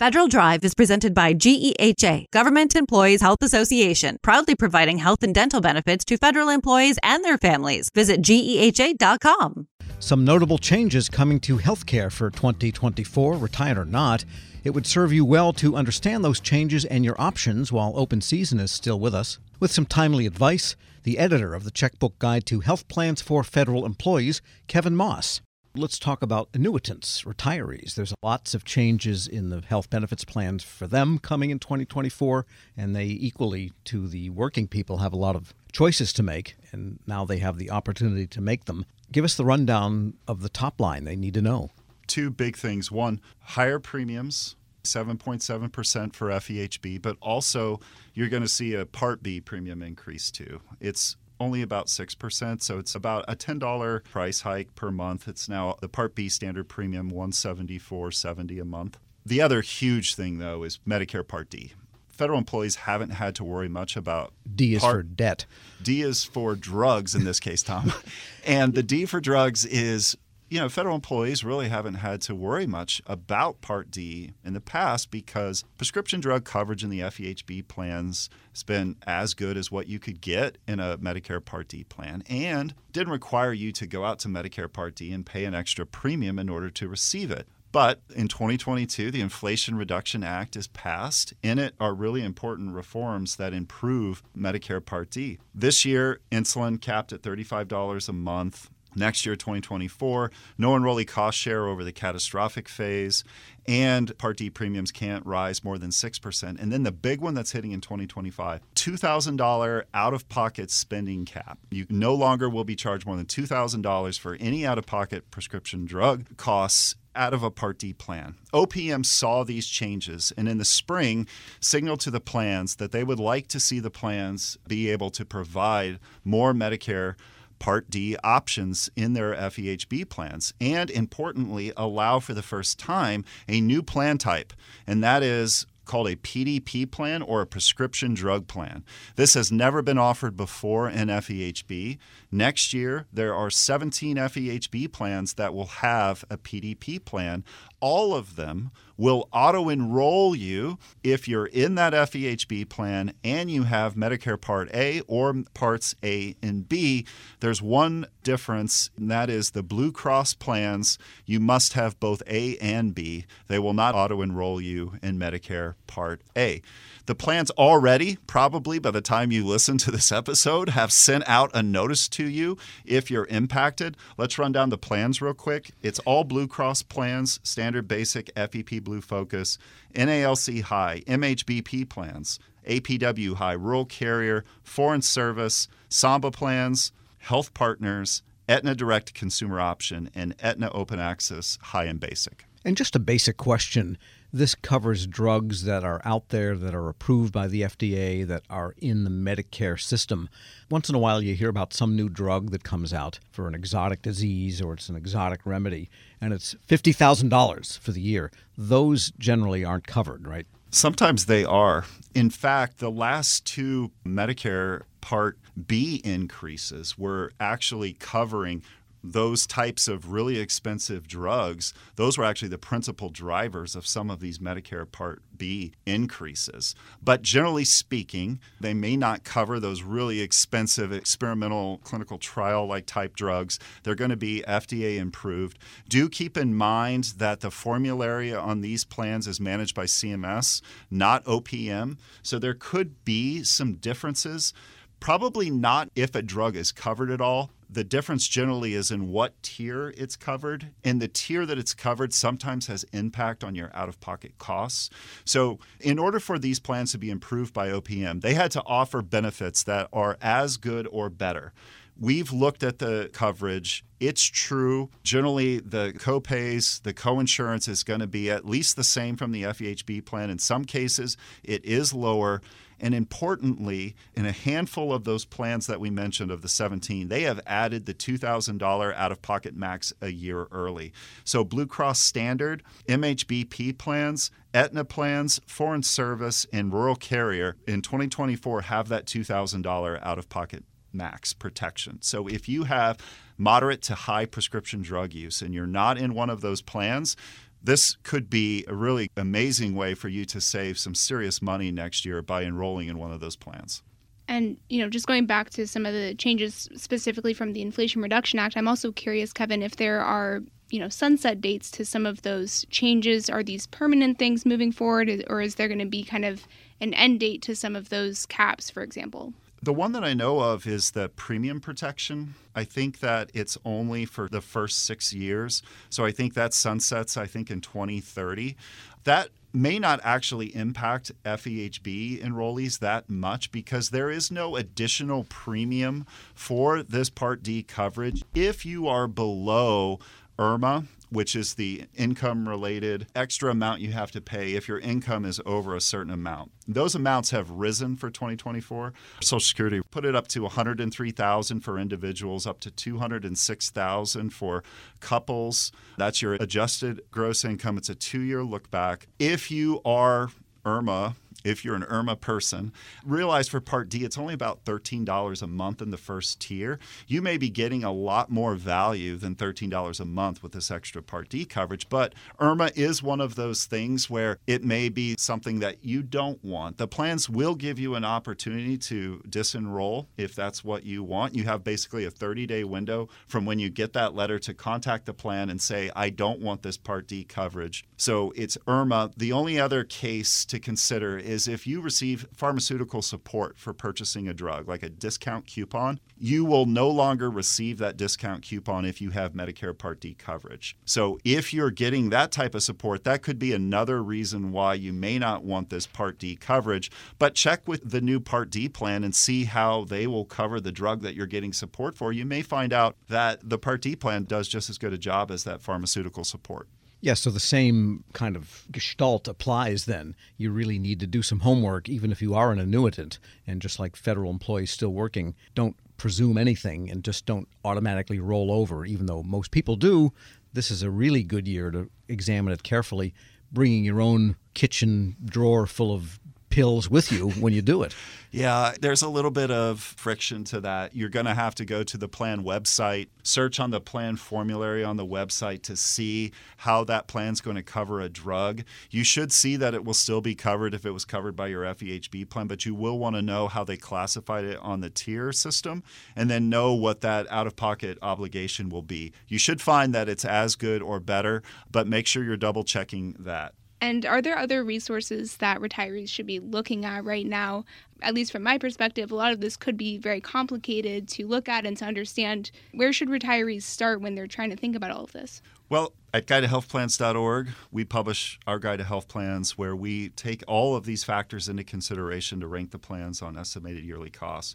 Federal Drive is presented by GEHA, Government Employees Health Association, proudly providing health and dental benefits to federal employees and their families. Visit GEHA.com. Some notable changes coming to healthcare for 2024, retired or not. It would serve you well to understand those changes and your options while open season is still with us. With some timely advice, the editor of the Checkbook Guide to Health Plans for Federal Employees, Kevin Moss. Let's talk about annuitants, retirees. There's lots of changes in the health benefits plans for them coming in 2024, and they equally to the working people have a lot of choices to make, and now they have the opportunity to make them. Give us the rundown of the top line they need to know. Two big things. One, higher premiums, 7.7% for FEHB, but also you're going to see a Part B premium increase too. It's only about 6%, so it's about a $10 price hike per month. It's now the Part B standard premium 174.70 a month. The other huge thing though is Medicare Part D. Federal employees haven't had to worry much about D is part, for debt. D is for drugs in this case, Tom. and the D for drugs is you know, federal employees really haven't had to worry much about Part D in the past because prescription drug coverage in the FEHB plans has been as good as what you could get in a Medicare Part D plan and didn't require you to go out to Medicare Part D and pay an extra premium in order to receive it. But in 2022, the Inflation Reduction Act is passed. In it are really important reforms that improve Medicare Part D. This year, insulin capped at $35 a month next year 2024 no enrollee cost share over the catastrophic phase and part d premiums can't rise more than 6% and then the big one that's hitting in 2025 $2000 out-of-pocket spending cap you no longer will be charged more than $2000 for any out-of-pocket prescription drug costs out of a Part D plan. OPM saw these changes and in the spring signaled to the plans that they would like to see the plans be able to provide more Medicare Part D options in their FEHB plans, and importantly, allow for the first time a new plan type, and that is called a PDP plan or a prescription drug plan. This has never been offered before in FEHB. Next year, there are 17 FEHB plans that will have a PDP plan. All of them will auto enroll you if you're in that FEHB plan and you have Medicare Part A or Parts A and B. There's one difference, and that is the Blue Cross plans, you must have both A and B. They will not auto enroll you in Medicare Part A. The plans already, probably by the time you listen to this episode, have sent out a notice to you if you're impacted. Let's run down the plans real quick. It's all Blue Cross plans, standard basic FEP Blue Focus, NALC High, MHBP plans, APW High, Rural Carrier, Foreign Service, Samba plans, Health Partners, Aetna Direct Consumer Option, and Aetna Open Access High and Basic. And just a basic question this covers drugs that are out there that are approved by the FDA that are in the Medicare system. Once in a while, you hear about some new drug that comes out for an exotic disease or it's an exotic remedy, and it's $50,000 for the year. Those generally aren't covered, right? Sometimes they are. In fact, the last two Medicare Part B increases were actually covering those types of really expensive drugs, those were actually the principal drivers of some of these Medicare Part B increases. But generally speaking, they may not cover those really expensive experimental clinical trial like type drugs. They're going to be FDA improved. Do keep in mind that the formulary on these plans is managed by CMS, not OPM. So there could be some differences. Probably not if a drug is covered at all, the difference generally is in what tier it's covered and the tier that it's covered sometimes has impact on your out-of-pocket costs so in order for these plans to be improved by opm they had to offer benefits that are as good or better We've looked at the coverage. It's true. Generally, the copays, the coinsurance is going to be at least the same from the FEHB plan. In some cases, it is lower. And importantly, in a handful of those plans that we mentioned of the 17, they have added the $2,000 out of pocket max a year early. So Blue Cross Standard, MHBP plans, Aetna plans, Foreign Service, and Rural Carrier in 2024 have that $2,000 out of pocket max protection. So if you have moderate to high prescription drug use and you're not in one of those plans, this could be a really amazing way for you to save some serious money next year by enrolling in one of those plans. And, you know, just going back to some of the changes specifically from the Inflation Reduction Act, I'm also curious, Kevin, if there are, you know, sunset dates to some of those changes. Are these permanent things moving forward, or is there going to be kind of an end date to some of those caps, for example? The one that I know of is the premium protection. I think that it's only for the first six years. So I think that sunsets, I think, in 2030. That may not actually impact FEHB enrollees that much because there is no additional premium for this Part D coverage. If you are below IRMAA, which is the income related extra amount you have to pay if your income is over a certain amount. Those amounts have risen for 2024. Social Security put it up to 103,000 for individuals, up to 206,000 for couples. That's your adjusted gross income. It's a 2-year look back. If you are IRMAA if you're an IRMAA person. Realize for Part D, it's only about $13 a month in the first tier. You may be getting a lot more value than $13 a month with this extra Part D coverage, but IRMAA is one of those things where it may be something that you don't want. The plans will give you an opportunity to disenroll if that's what you want. You have basically a 30 day window from when you get that letter to contact the plan and say, I don't want this Part D coverage. So it's IRMAA. The only other case to consider is is if you receive pharmaceutical support for purchasing a drug, like a discount coupon, you will no longer receive that discount coupon if you have Medicare Part D coverage. So if you're getting that type of support, that could be another reason why you may not want this Part D coverage. But check with the new Part D plan and see how they will cover the drug that you're getting support for. You may find out that the Part D plan does just as good a job as that pharmaceutical support. Yeah, so the same kind of gestalt applies then. You really need to do some homework, even if you are an annuitant. And just like federal employees still working, don't presume anything and just don't automatically roll over, even though most people do. This is a really good year to examine it carefully, bringing your own kitchen drawer full of pills with you when you do it. Yeah, there's a little bit of friction to that. You're going to have to go to the plan website, search on the plan formulary on the website to see how that plan's going to cover a drug. You should see that it will still be covered if it was covered by your FEHB plan, but you will want to know how they classified it on the tier system and then know what that out of pocket obligation will be. You should find that it's as good or better, but make sure you're double checking that. And are there other resources that retirees should be looking at right now? At least from my perspective, a lot of this could be very complicated to look at and to understand. Where should retirees start when they're trying to think about all of this? Well, at guidetohealthplans.org, we publish our guide to health plans where we take all of these factors into consideration to rank the plans on estimated yearly costs.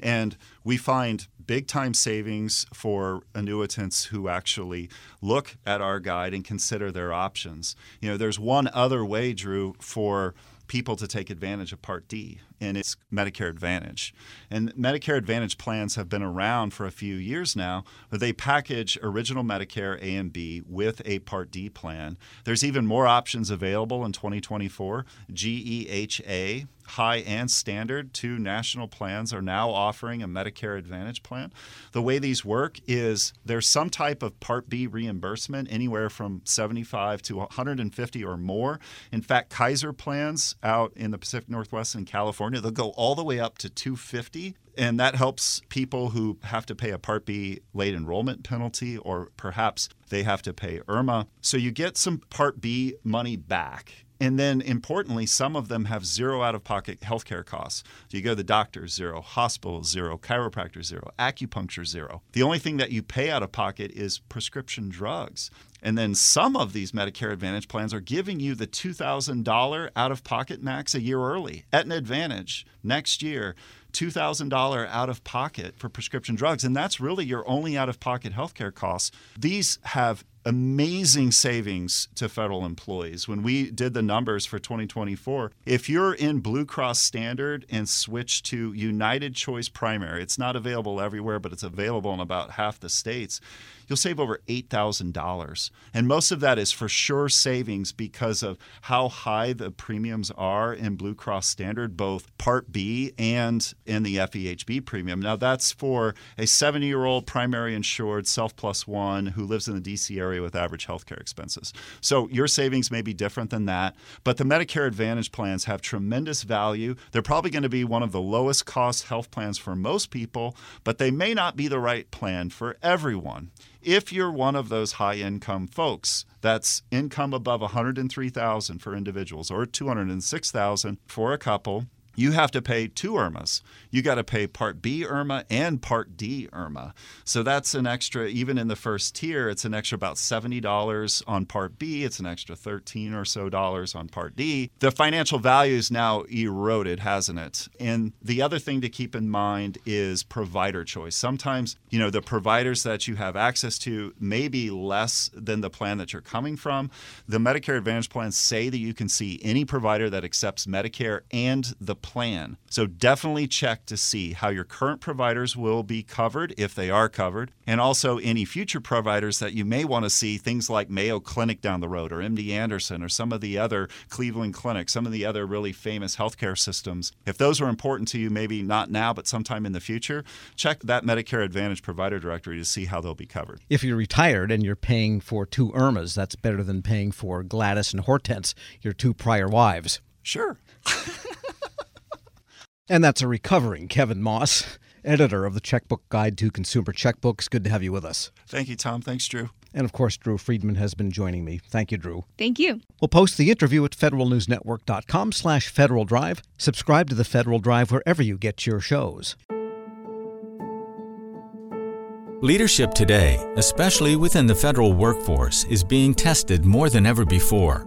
And we find big time savings for annuitants who actually look at our guide and consider their options. You know, there's one other way, Drew, for people to take advantage of Part D, and it's Medicare Advantage. And Medicare Advantage plans have been around for a few years now, but they package original Medicare A and B with a Part D plan. There's even more options available in 2024. GEHA high and standard, two national plans are now offering a Medicare Advantage plan. The way these work is there's some type of Part B reimbursement, anywhere from 75 to 150 or more. In fact, Kaiser plans out in the Pacific Northwest and California, they'll go all the way up to 250 and that helps people who have to pay a Part B late enrollment penalty or perhaps they have to pay IRMAA. So you get some Part B money back and then importantly, some of them have zero out of pocket healthcare costs. So you go to the doctor, zero, hospital, zero, chiropractor, zero, acupuncture, zero. The only thing that you pay out of pocket is prescription drugs. And then some of these Medicare Advantage plans are giving you the $2,000 out of pocket max a year early. Aetna Advantage next year, $2,000 out of pocket for prescription drugs. And that's really your only out of pocket healthcare costs. These have amazing savings to federal employees. When we did the numbers for 2024, if you're in Blue Cross Standard and switch to United Choice Primary, it's not available everywhere, but it's available in about half the states, you'll save over $8,000 And most of that is for sure savings because of how high the premiums are in Blue Cross Standard, both Part B and in the FEHB premium. Now, that's for a 70 year old primary insured self plus one who lives in the DC area with average healthcare expenses. So your savings may be different than that, but the Medicare Advantage plans have tremendous value. They're probably going to be one of the lowest cost health plans for most people, but they may not be the right plan for everyone. If you're one of those high income folks, that's income above 103,000 for individuals or 206,000 for a couple, you have to pay two IRMAAs. You got to pay Part B IRMAA and Part D IRMAA. So that's an extra, even in the first tier, it's an extra about $70 on Part B. It's an extra 13 or so dollars on Part D. The financial value is now eroded, hasn't it? And the other thing to keep in mind is provider choice. Sometimes, you know, the providers that you have access to may be less than the plan that you're coming from. The Medicare Advantage plans say that you can see any provider that accepts Medicare and the plan. So definitely check to see how your current providers will be covered, if they are covered, and also any future providers that you may want to see, things like Mayo Clinic down the road, or MD Anderson, or some of the other Cleveland clinics, some of the other really famous healthcare systems. If those are important to you, maybe not now, but sometime in the future, check that Medicare Advantage provider directory to see how they'll be covered. If you're retired and you're paying for two Irmas, that's better than paying for Gladys and Hortense, your two prior wives. Sure. And that's a recovering Kevin Moss, editor of the Checkbook Guide to Consumer Checkbooks. Good to have you with us. Thank you, Tom. Thanks, Drew. And of course, Drew Friedman has been joining me. Thank you, Drew. Thank you. We'll post the interview at federalnewsnetwork.com slash Federal Drive. Subscribe to the Federal Drive wherever you get your shows. Leadership today, especially within the federal workforce, is being tested more than ever before.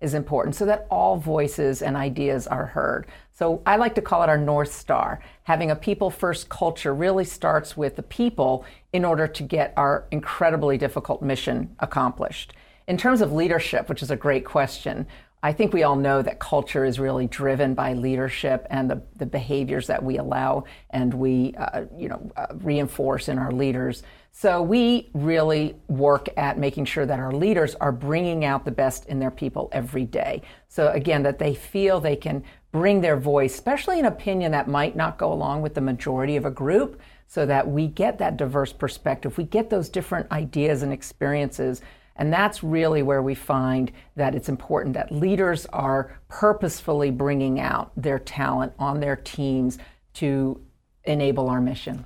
is important so that all voices and ideas are heard. So, I like to call it our North Star. Having a people first culture really starts with the people in order to get our incredibly difficult mission accomplished. In terms of leadership, which is a great question, I think we all know that culture is really driven by leadership and the, the behaviors that we allow and we, uh, you know, uh, reinforce in our leaders. So we really work at making sure that our leaders are bringing out the best in their people every day. So again, that they feel they can bring their voice, especially an opinion that might not go along with the majority of a group, so that we get that diverse perspective. We get those different ideas and experiences and that's really where we find that it's important that leaders are purposefully bringing out their talent on their teams to enable our mission.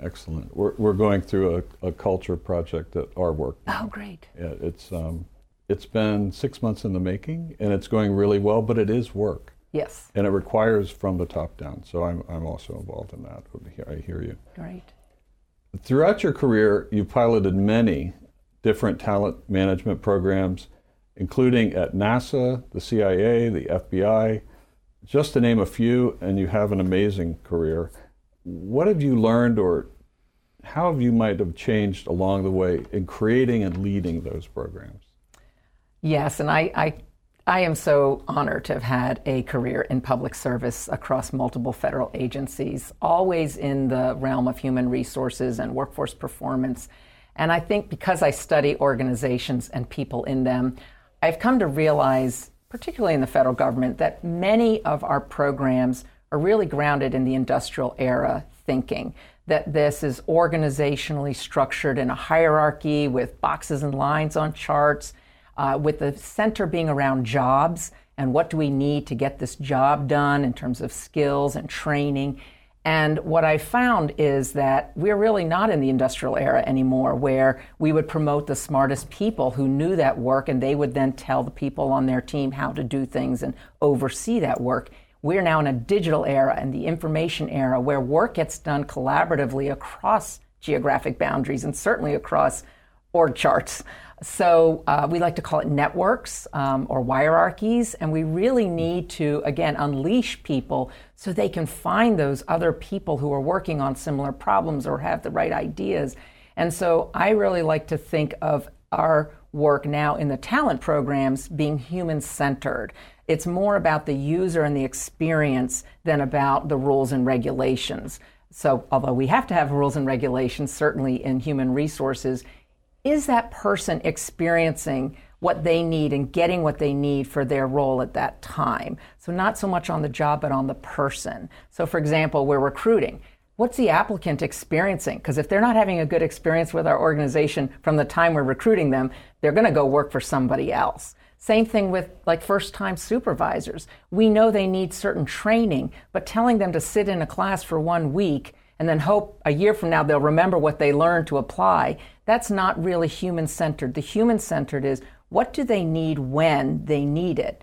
Excellent. We're, we're going through a, a, culture project at our work. Now. Oh, great. Yeah, it's, um, it's been six months in the making and it's going really well, but it is work. Yes. And it requires from the top down. So I'm, I'm also involved in that. I hear you. Great. Throughout your career, you've piloted many different talent management programs, including at NASA, the CIA, the FBI, just to name a few, and you have an amazing career. What have you learned or how have you might have changed along the way in creating and leading those programs? Yes, and I, I I am so honored to have had a career in public service across multiple federal agencies, always in the realm of human resources and workforce performance. And I think because I study organizations and people in them, I've come to realize, particularly in the federal government, that many of our programs are really grounded in the industrial era thinking. That this is organizationally structured in a hierarchy with boxes and lines on charts uh, with the center being around jobs and what do we need to get this job done in terms of skills and training. And what I found is that we're really not in the industrial era anymore, where we would promote the smartest people who knew that work and they would then tell the people on their team how to do things and oversee that work. We're now in a digital era and the information era where work gets done collaboratively across geographic boundaries and certainly across org charts. So uh, we like to call it networks um, or hierarchies, and we really need to, again, unleash people so they can find those other people who are working on similar problems or have the right ideas. And so I really like to think of our work now in the talent programs being human centered. It's more about the user and the experience than about the rules and regulations. So, although we have to have rules and regulations, certainly in human resources, is that person experiencing what they need and getting what they need for their role at that time? So, not so much on the job, but on the person. So, for example, we're recruiting. What's the applicant experiencing? Because if they're not having a good experience with our organization from the time we're recruiting them, they're going to go work for somebody else. Same thing with like first time supervisors. We know they need certain training, but telling them to sit in a class for one week and then hope a year from now they'll remember what they learned to apply that's not really human centered. The human centered is what do they need when they need it?